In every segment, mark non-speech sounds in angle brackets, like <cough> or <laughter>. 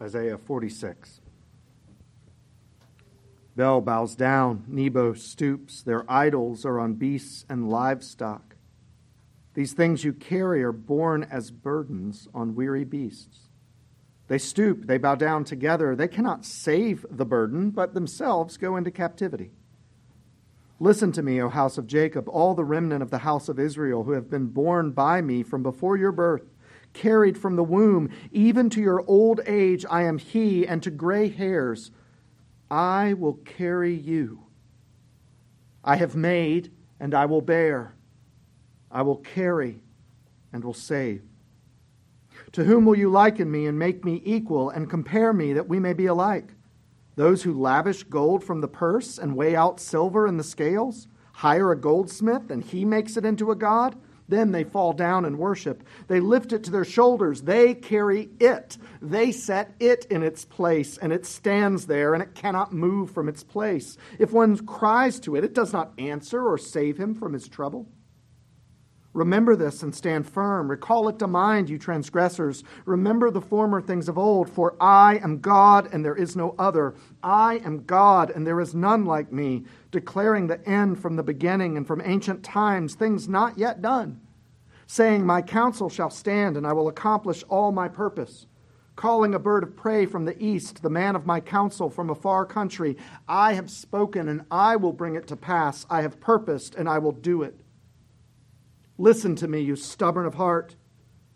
Isaiah 46. Bel bows down, Nebo stoops. Their idols are on beasts and livestock. These things you carry are borne as burdens on weary beasts. They stoop, they bow down together. They cannot save the burden, but themselves go into captivity. Listen to me, O house of Jacob, all the remnant of the house of Israel who have been born by me from before your birth carried from the womb, even to your old age, I am he, and to gray hairs, I will carry you. I have made, and I will bear. I will carry, and will save. To whom will you liken me and make me equal and compare me that we may be alike? Those who lavish gold from the purse and weigh out silver in the scales? Hire a goldsmith and he makes it into a god? Then they fall down and worship. They lift it to their shoulders. They carry it. They set it in its place, and it stands there, and it cannot move from its place. If one cries to it, it does not answer or save him from his trouble. Remember this and stand firm. Recall it to mind, you transgressors. Remember the former things of old, for I am God and there is no other. I am God and there is none like me, declaring the end from the beginning and from ancient times, things not yet done, saying, My counsel shall stand and I will accomplish all my purpose. Calling a bird of prey from the east, the man of my counsel from a far country, I have spoken and I will bring it to pass. I have purposed and I will do it. Listen to me, you stubborn of heart,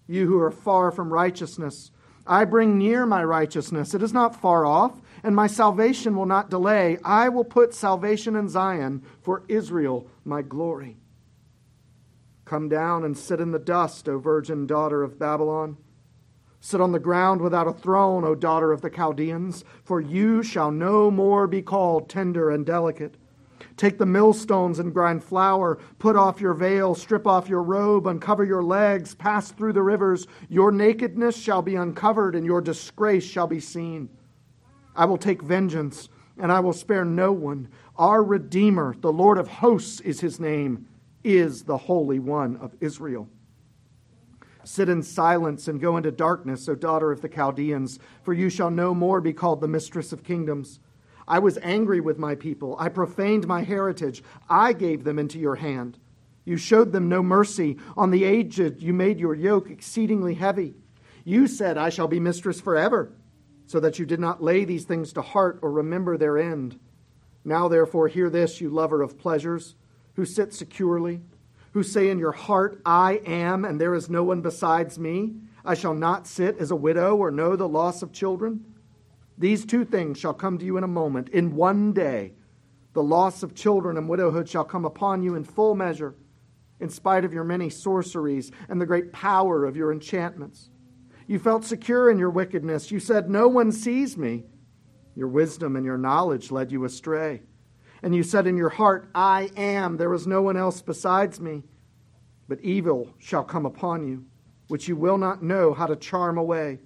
you who are far from righteousness. I bring near my righteousness. It is not far off, and my salvation will not delay. I will put salvation in Zion for Israel, my glory. Come down and sit in the dust, O virgin daughter of Babylon. Sit on the ground without a throne, O daughter of the Chaldeans, for you shall no more be called tender and delicate. Take the millstones and grind flour. Put off your veil, strip off your robe, uncover your legs, pass through the rivers. Your nakedness shall be uncovered, and your disgrace shall be seen. I will take vengeance, and I will spare no one. Our Redeemer, the Lord of hosts is his name, is the Holy One of Israel. Sit in silence and go into darkness, O daughter of the Chaldeans, for you shall no more be called the mistress of kingdoms. I was angry with my people. I profaned my heritage. I gave them into your hand. You showed them no mercy. On the aged, you made your yoke exceedingly heavy. You said, I shall be mistress forever, so that you did not lay these things to heart or remember their end. Now, therefore, hear this, you lover of pleasures, who sit securely, who say in your heart, I am, and there is no one besides me. I shall not sit as a widow or know the loss of children. These two things shall come to you in a moment, in one day. The loss of children and widowhood shall come upon you in full measure, in spite of your many sorceries and the great power of your enchantments. You felt secure in your wickedness. You said, No one sees me. Your wisdom and your knowledge led you astray. And you said in your heart, I am, there is no one else besides me. But evil shall come upon you, which you will not know how to charm away.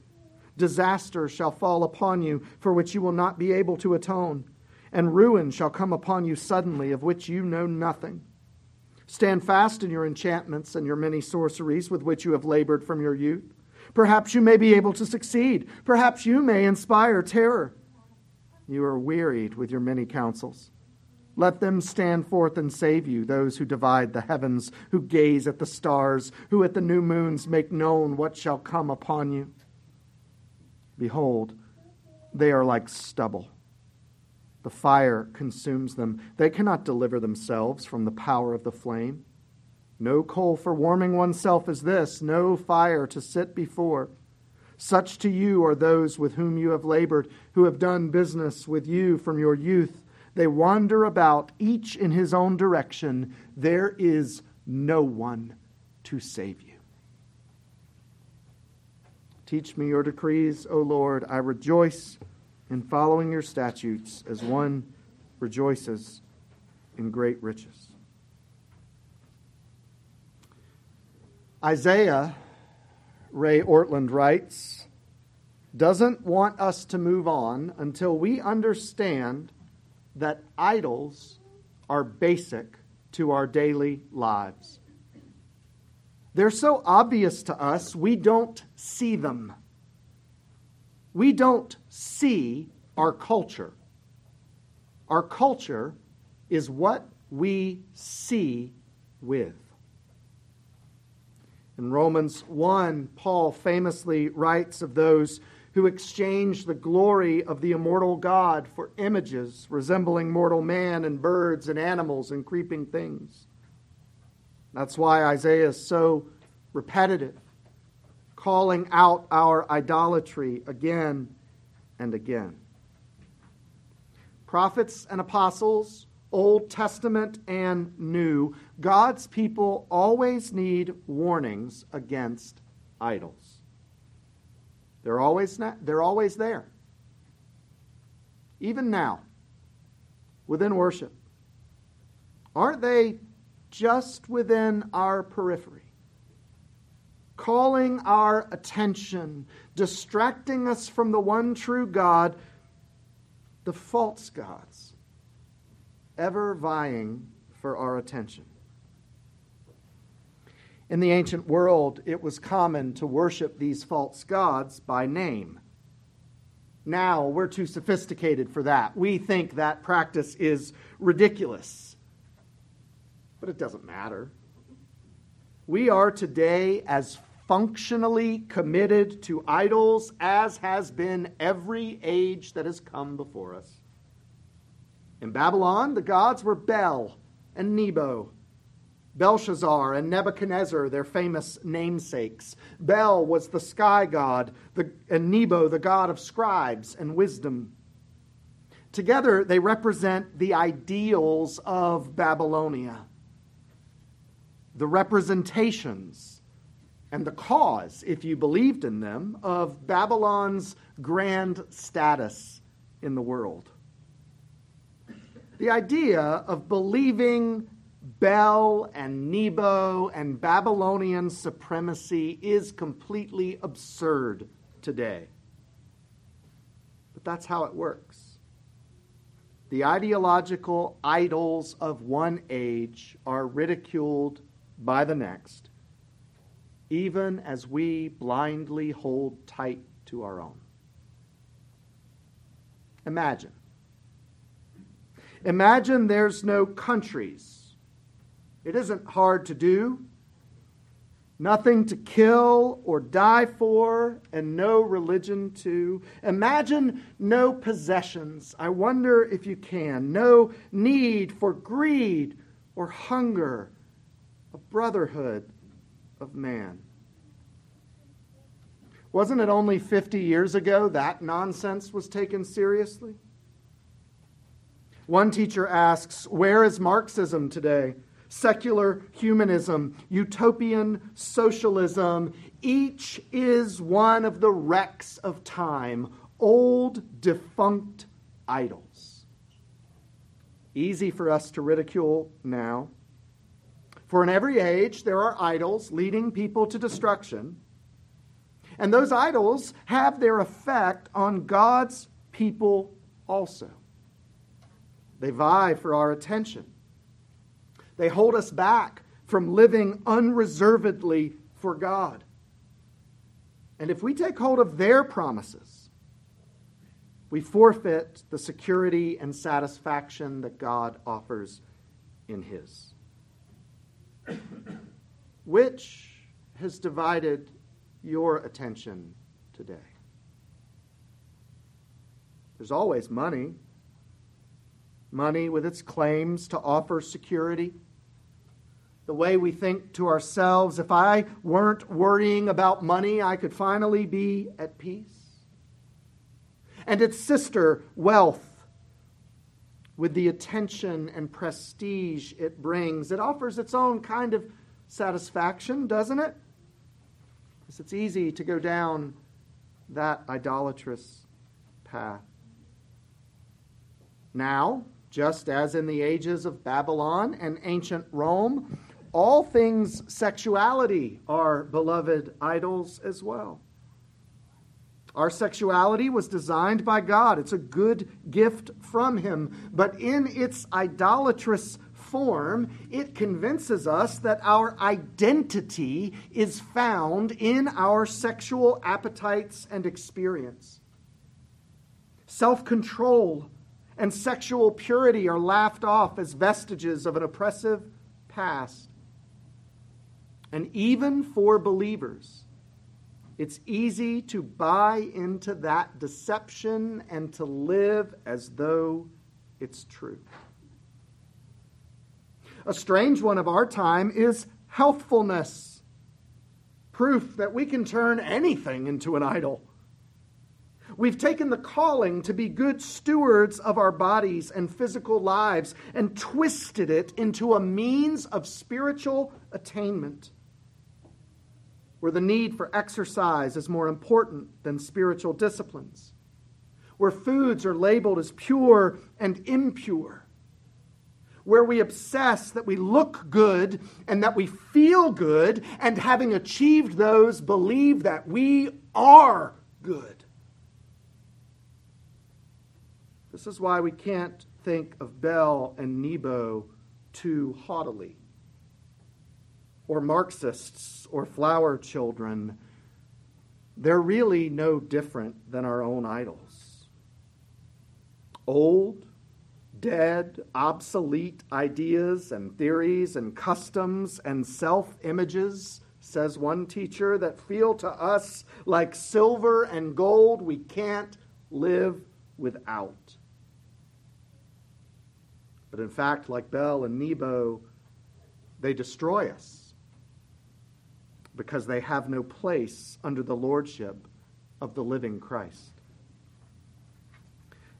Disaster shall fall upon you, for which you will not be able to atone, and ruin shall come upon you suddenly, of which you know nothing. Stand fast in your enchantments and your many sorceries with which you have labored from your youth. Perhaps you may be able to succeed. Perhaps you may inspire terror. You are wearied with your many counsels. Let them stand forth and save you, those who divide the heavens, who gaze at the stars, who at the new moons make known what shall come upon you. Behold, they are like stubble. The fire consumes them. They cannot deliver themselves from the power of the flame. No coal for warming oneself is this, no fire to sit before. Such to you are those with whom you have labored, who have done business with you from your youth. They wander about, each in his own direction. There is no one to save you. Teach me your decrees, O Lord. I rejoice in following your statutes as one rejoices in great riches. Isaiah, Ray Ortlund writes, doesn't want us to move on until we understand that idols are basic to our daily lives. They're so obvious to us, we don't see them. We don't see our culture. Our culture is what we see with. In Romans 1, Paul famously writes of those who exchange the glory of the immortal God for images resembling mortal man and birds and animals and creeping things. That's why Isaiah is so repetitive, calling out our idolatry again and again. Prophets and apostles, Old Testament and New, God's people always need warnings against idols. They're always, not, they're always there. Even now, within worship. Aren't they just within our periphery? Calling our attention, distracting us from the one true God, the false gods, ever vying for our attention. In the ancient world, it was common to worship these false gods by name. Now, we're too sophisticated for that. We think that practice is ridiculous. But it doesn't matter. We are today as functionally committed to idols as has been every age that has come before us. In Babylon, the gods were Bel and Nebo Belshazzar and Nebuchadnezzar, their famous namesakes. Bel was the sky god, the, and Nebo, the god of scribes and wisdom. Together, they represent the ideals of Babylonia, the representations and the cause, if you believed in them, of Babylon's grand status in the world. The idea of believing Bel and Nebo and Babylonian supremacy is completely absurd today. But that's how it works. The ideological idols of one age are ridiculed by the next, even as we blindly hold tight to our own. Imagine. Imagine there's no countries it isn't hard to do. Nothing to kill or die for, and no religion to. Imagine no possessions. I wonder if you can. No need for greed or hunger. A brotherhood of man. Wasn't it only 50 years ago that nonsense was taken seriously? One teacher asks, Where is Marxism today? Secular humanism, utopian socialism, each is one of the wrecks of time, old, defunct idols. Easy for us to ridicule now. For in every age, there are idols leading people to destruction. And those idols have their effect on God's people also. They vie for our attention. They hold us back from living unreservedly for God. And if we take hold of their promises, we forfeit the security and satisfaction that God offers in His. <clears throat> Which has divided your attention today? There's always money. Money with its claims to offer security the way we think to ourselves if I weren't worrying about money, I could finally be at peace. And its sister, wealth, with the attention and prestige it brings, it offers its own kind of satisfaction, doesn't it? Because it's easy to go down that idolatrous path. Now, just as in the ages of Babylon and ancient Rome, all things sexuality are beloved idols as well. Our sexuality was designed by God. It's a good gift from Him. But in its idolatrous form, it convinces us that our identity is found in our sexual appetites and experience. Self control and sexual purity are laughed off as vestiges of an oppressive past. And even for believers, it's easy to buy into that deception and to live as though it's true. A strange one of our time is healthfulness, proof that we can turn anything into an idol. We've taken the calling to be good stewards of our bodies and physical lives and twisted it into a means of spiritual attainment where the need for exercise is more important than spiritual disciplines, where foods are labeled as pure and impure, where we obsess that we look good and that we feel good, and having achieved those, believe that we are good. This is why we can't think of Bel and Nebo too haughtily or Marxists or flower children, they're really no different than our own idols. Old, dead, obsolete ideas and theories and customs and self images, says one teacher, that feel to us like silver and gold we can't live without. But in fact, like Bel and Nebo, they destroy us because they have no place under the lordship of the living Christ.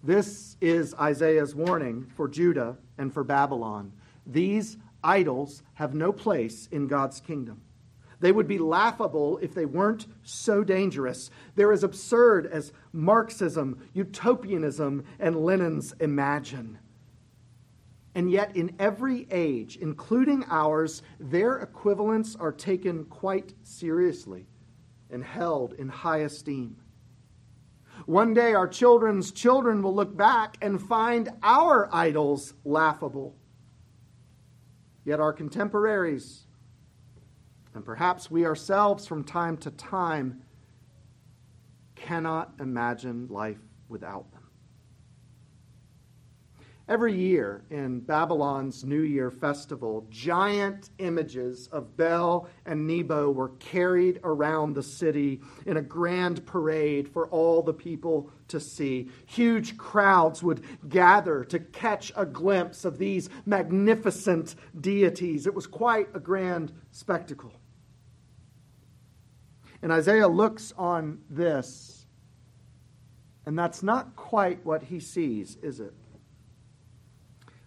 This is Isaiah's warning for Judah and for Babylon. These idols have no place in God's kingdom. They would be laughable if they weren't so dangerous. They're as absurd as Marxism, utopianism, and Lennon's Imagine. And yet, in every age, including ours, their equivalents are taken quite seriously and held in high esteem. One day, our children's children will look back and find our idols laughable. Yet, our contemporaries, and perhaps we ourselves from time to time, cannot imagine life without them. Every year in Babylon's New Year festival, giant images of Bel and Nebo were carried around the city in a grand parade for all the people to see. Huge crowds would gather to catch a glimpse of these magnificent deities. It was quite a grand spectacle. And Isaiah looks on this, and that's not quite what he sees, is it?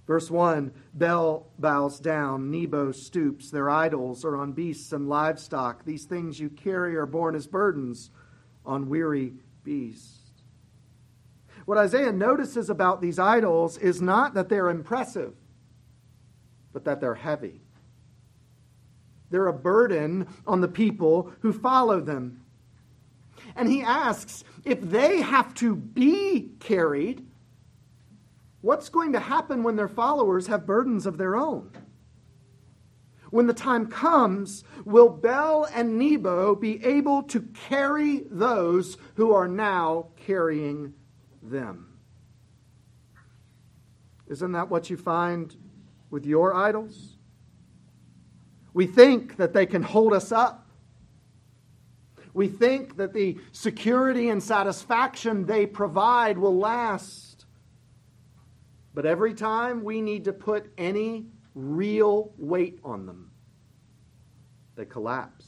Verse 1 Bel bows down, Nebo stoops. Their idols are on beasts and livestock. These things you carry are borne as burdens on weary beasts. What Isaiah notices about these idols is not that they're impressive, but that they're heavy. They're a burden on the people who follow them. And he asks if they have to be carried, What's going to happen when their followers have burdens of their own? When the time comes, will Bel and Nebo be able to carry those who are now carrying them? Isn't that what you find with your idols? We think that they can hold us up. We think that the security and satisfaction they provide will last. But every time we need to put any real weight on them, they collapse.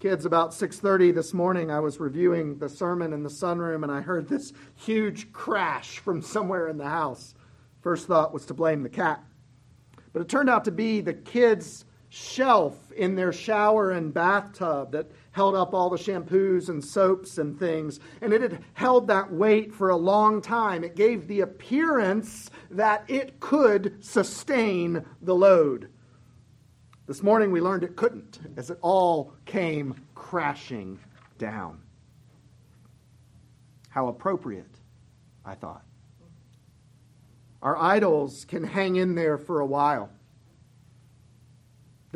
Kids, about 6:30 this morning, I was reviewing the sermon in the sunroom and I heard this huge crash from somewhere in the house. First thought was to blame the cat. But it turned out to be the kids' shelf in their shower and bathtub that held up all the shampoos and soaps and things. And it had held that weight for a long time. It gave the appearance that it could sustain the load. This morning we learned it couldn't as it all came crashing down. How appropriate, I thought. Our idols can hang in there for a while.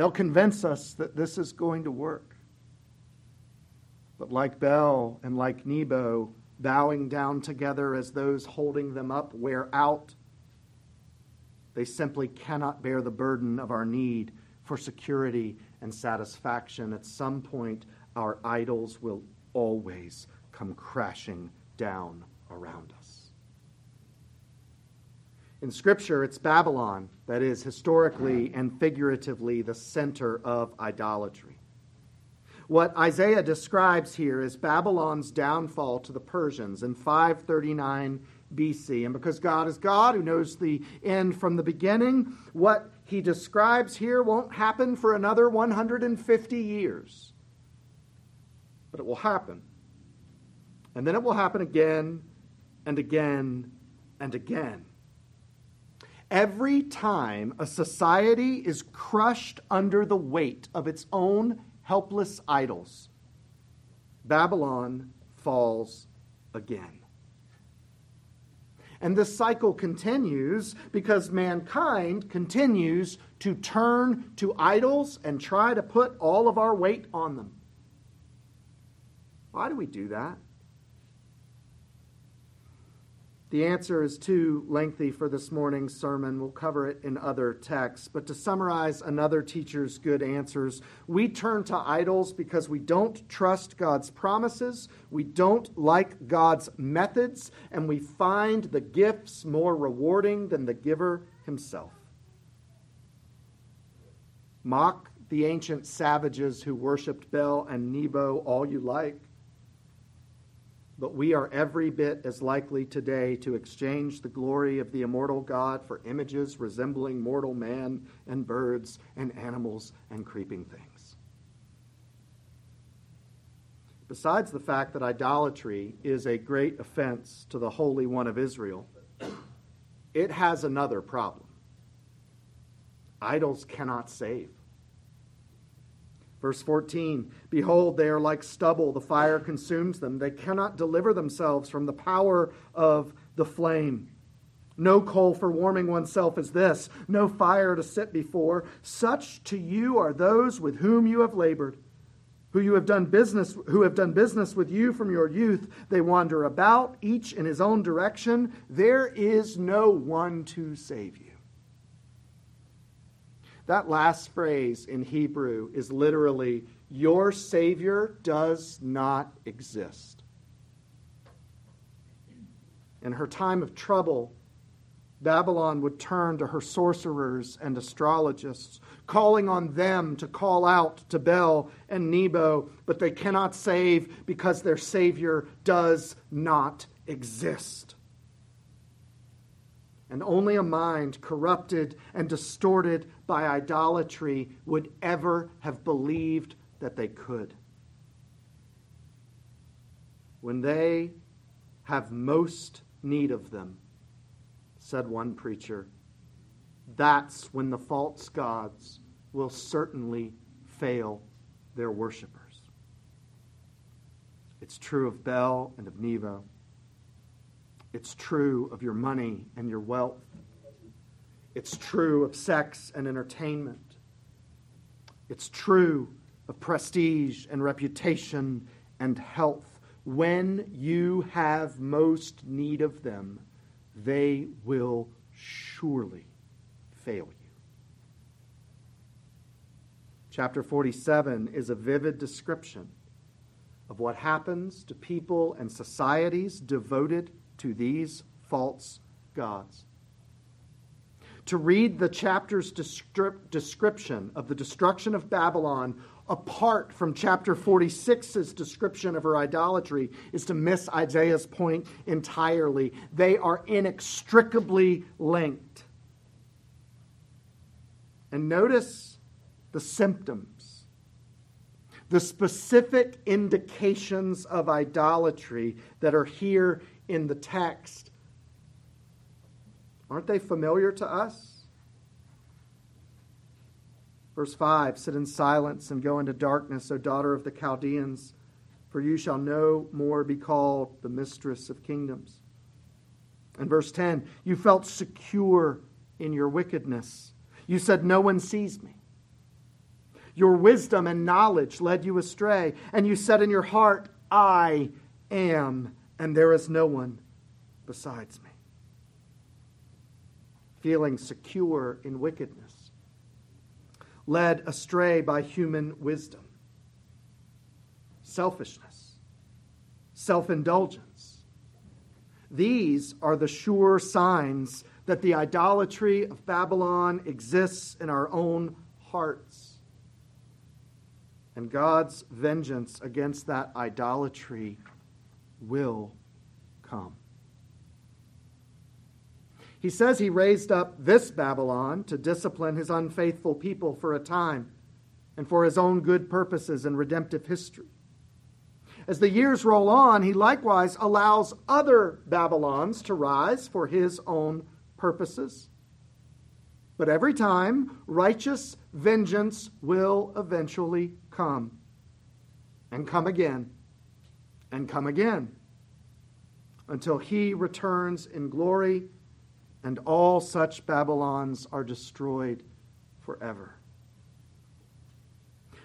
They'll convince us that this is going to work. But like Bel and like Nebo, bowing down together as those holding them up wear out. They simply cannot bear the burden of our need for security and satisfaction. At some point, our idols will always come crashing down around us. In Scripture, it's Babylon that is historically and figuratively the center of idolatry. What Isaiah describes here is Babylon's downfall to the Persians in 539 BC. And because God is God who knows the end from the beginning, what he describes here won't happen for another 150 years. But it will happen. And then it will happen again and again and again. Every time a society is crushed under the weight of its own helpless idols, Babylon falls again. And this cycle continues because mankind continues to turn to idols and try to put all of our weight on them. Why do we do that? The answer is too lengthy for this morning's sermon. We'll cover it in other texts. But to summarize another teacher's good answers, we turn to idols because we don't trust God's promises, we don't like God's methods, and we find the gifts more rewarding than the giver himself. Mock the ancient savages who worshiped Bel and Nebo all you like but we are every bit as likely today to exchange the glory of the immortal God for images resembling mortal man and birds and animals and creeping things. Besides the fact that idolatry is a great offense to the Holy One of Israel, it has another problem. Idols cannot save. Verse 14 Behold, they are like stubble, the fire consumes them. They cannot deliver themselves from the power of the flame. No coal for warming oneself is this, no fire to sit before. Such to you are those with whom you have labored, who you have done business, who have done business with you from your youth. They wander about, each in his own direction. There is no one to save you. That last phrase in Hebrew is literally, Your Savior does not exist. In her time of trouble, Babylon would turn to her sorcerers and astrologists, calling on them to call out to Bel and Nebo, but they cannot save because their Savior does not exist and only a mind corrupted and distorted by idolatry would ever have believed that they could. When they have most need of them, said one preacher, that's when the false gods will certainly fail their worshippers. It's true of Bel and of Nebo. It's true of your money and your wealth. It's true of sex and entertainment. It's true of prestige and reputation and health. When you have most need of them, they will surely fail you. Chapter 47 is a vivid description of what happens to people and societies devoted to these false gods. To read the chapter's description of the destruction of Babylon apart from chapter 46's description of her idolatry is to miss Isaiah's point entirely. They are inextricably linked. And notice the symptoms, the specific indications of idolatry that are here in the text. Aren't they familiar to us? Verse 5 Sit in silence and go into darkness, O daughter of the Chaldeans, for you shall no more be called the mistress of kingdoms. And verse 10 You felt secure in your wickedness. You said, No one sees me. Your wisdom and knowledge led you astray, and you said in your heart, I am and there is no one besides me. Feeling secure in wickedness, led astray by human wisdom, selfishness, self indulgence. These are the sure signs that the idolatry of Babylon exists in our own hearts. And God's vengeance against that idolatry will come. He says he raised up this Babylon to discipline his unfaithful people for a time and for his own good purposes and redemptive history. As the years roll on, he likewise allows other Babylons to rise for his own purposes. But every time, righteous vengeance will eventually come and come again and come again until he returns in glory and all such Babylons are destroyed forever.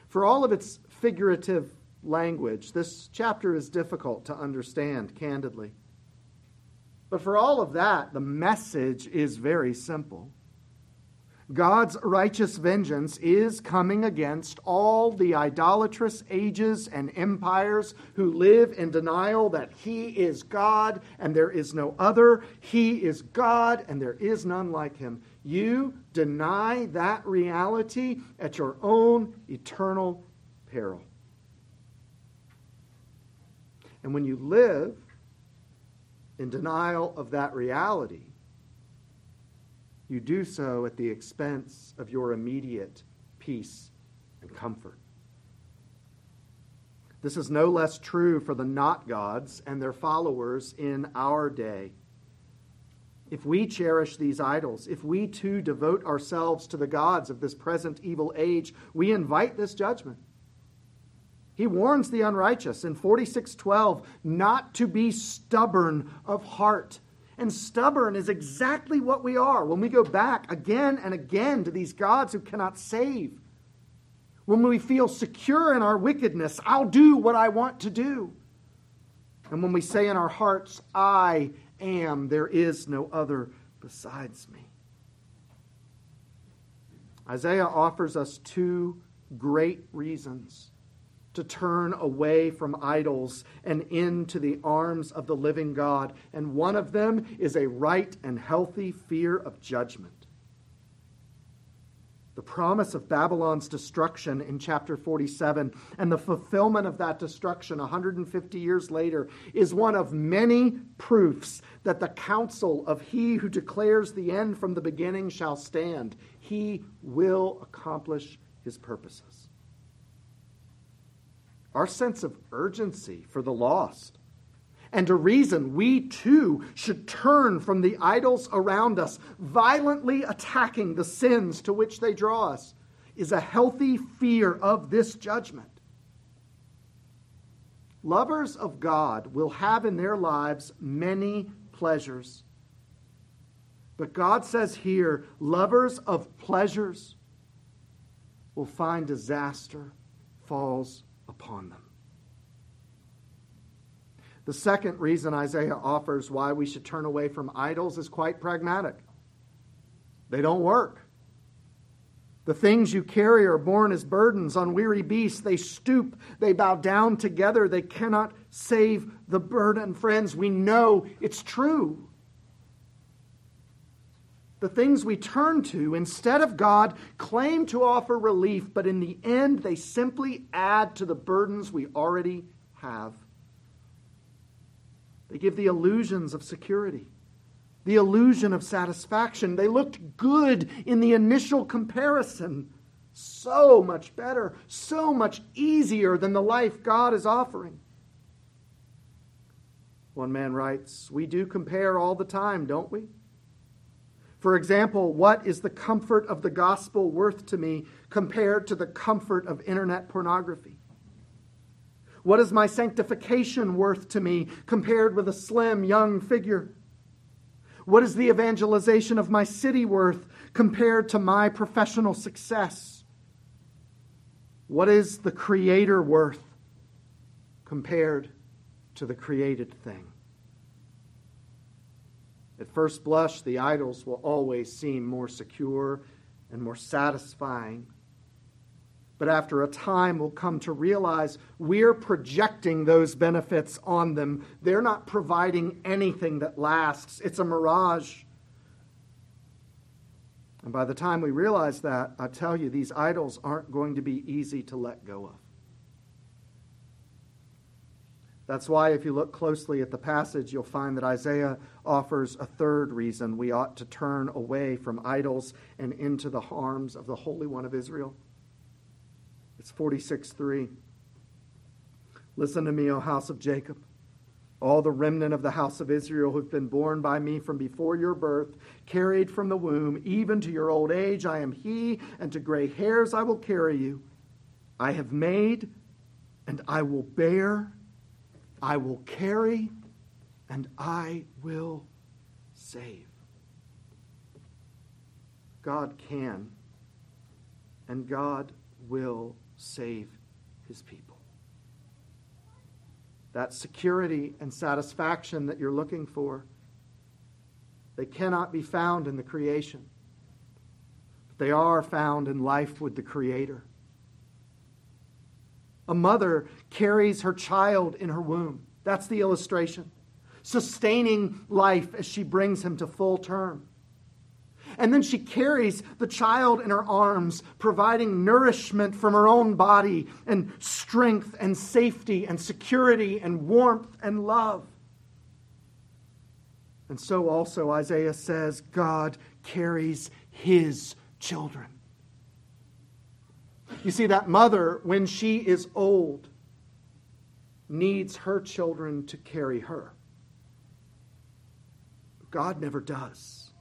For all of its figurative language, this chapter is difficult to understand, candidly. But for all of that, the message is very simple. God's righteous vengeance is coming against all the idolatrous ages and empires who live in denial that He is God and there is no other. He is God and there is none like Him. You deny that reality at your own eternal peril. And when you live in denial of that reality, you do so at the expense of your immediate peace and comfort. This is no less true for the not gods and their followers in our day. If we cherish these idols, if we too devote ourselves to the gods of this present evil age, we invite this judgment. He warns the unrighteous in 46:12 not to be stubborn of heart and stubborn is exactly what we are when we go back again and again to these gods who cannot save. When we feel secure in our wickedness, I'll do what I want to do. And when we say in our hearts, I am, there is no other besides me. Isaiah offers us two great reasons to turn away from idols and into the arms of the living God. And one of them is a right and healthy fear of judgment. The promise of Babylon's destruction in chapter 47 and the fulfillment of that destruction 150 years later is one of many proofs that the counsel of he who declares the end from the beginning shall stand. He will accomplish his purposes our sense of urgency for the lost, and a reason we too should turn from the idols around us, violently attacking the sins to which they draw us, is a healthy fear of this judgment. Lovers of God will have in their lives many pleasures. But God says here, lovers of pleasures will find disaster falls upon them. The second reason Isaiah offers why we should turn away from idols is quite pragmatic. They don't work. The things you carry are borne as burdens on weary beasts. They stoop, they bow down together. They cannot save the burden. Friends, we know it's true. The things we turn to instead of God claim to offer relief, but in the end, they simply add to the burdens we already have. They give the illusions of security, the illusion of satisfaction. They looked good in the initial comparison. So much better, so much easier than the life God is offering. One man writes, We do compare all the time, don't we? For example, what is the comfort of the gospel worth to me compared to the comfort of internet pornography? What is my sanctification worth to me compared with a slim young figure? What is the evangelization of my city worth compared to my professional success? What is the Creator worth compared to the created thing? At first blush, the idols will always seem more secure and more satisfying. But after a time, we'll come to realize we're projecting those benefits on them. They're not providing anything that lasts, it's a mirage. And by the time we realize that, I tell you, these idols aren't going to be easy to let go of. That's why, if you look closely at the passage, you'll find that Isaiah offers a third reason we ought to turn away from idols and into the arms of the Holy One of Israel. It's 46 3. Listen to me, O house of Jacob, all the remnant of the house of Israel who've been born by me from before your birth, carried from the womb, even to your old age. I am he, and to gray hairs I will carry you. I have made, and I will bear I will carry and I will save. God can and God will save his people. That security and satisfaction that you're looking for, they cannot be found in the creation. But they are found in life with the Creator. A mother carries her child in her womb. That's the illustration. Sustaining life as she brings him to full term. And then she carries the child in her arms, providing nourishment from her own body and strength and safety and security and warmth and love. And so also Isaiah says God carries his children. You see, that mother, when she is old, needs her children to carry her. God never does.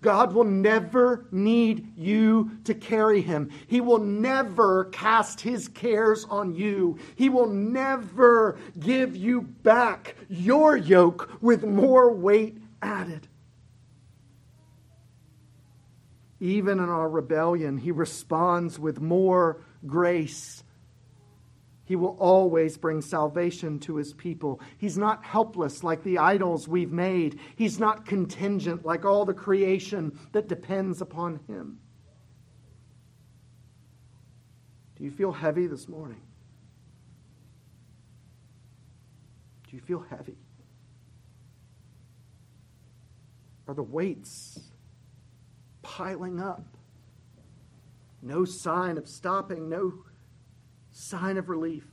God will never need you to carry him. He will never cast his cares on you. He will never give you back your yoke with more weight added. Even in our rebellion, he responds with more grace. He will always bring salvation to his people. He's not helpless like the idols we've made. He's not contingent like all the creation that depends upon him. Do you feel heavy this morning? Do you feel heavy? Are the weights piling up. No sign of stopping, no sign of relief.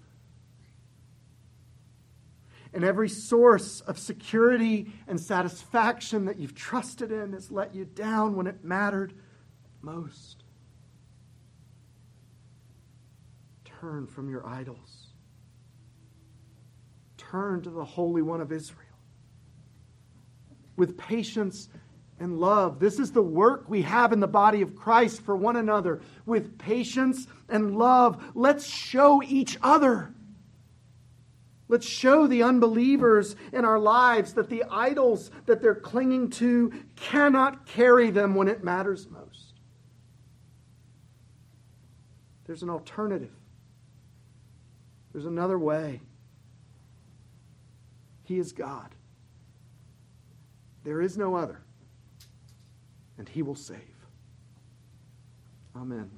And every source of security and satisfaction that you've trusted in has let you down when it mattered most. Turn from your idols. Turn to the Holy One of Israel. With patience and love. This is the work we have in the body of Christ for one another. With patience and love, let's show each other. Let's show the unbelievers in our lives that the idols that they're clinging to cannot carry them when it matters most. There's an alternative, there's another way. He is God. There is no other and he will save. Amen.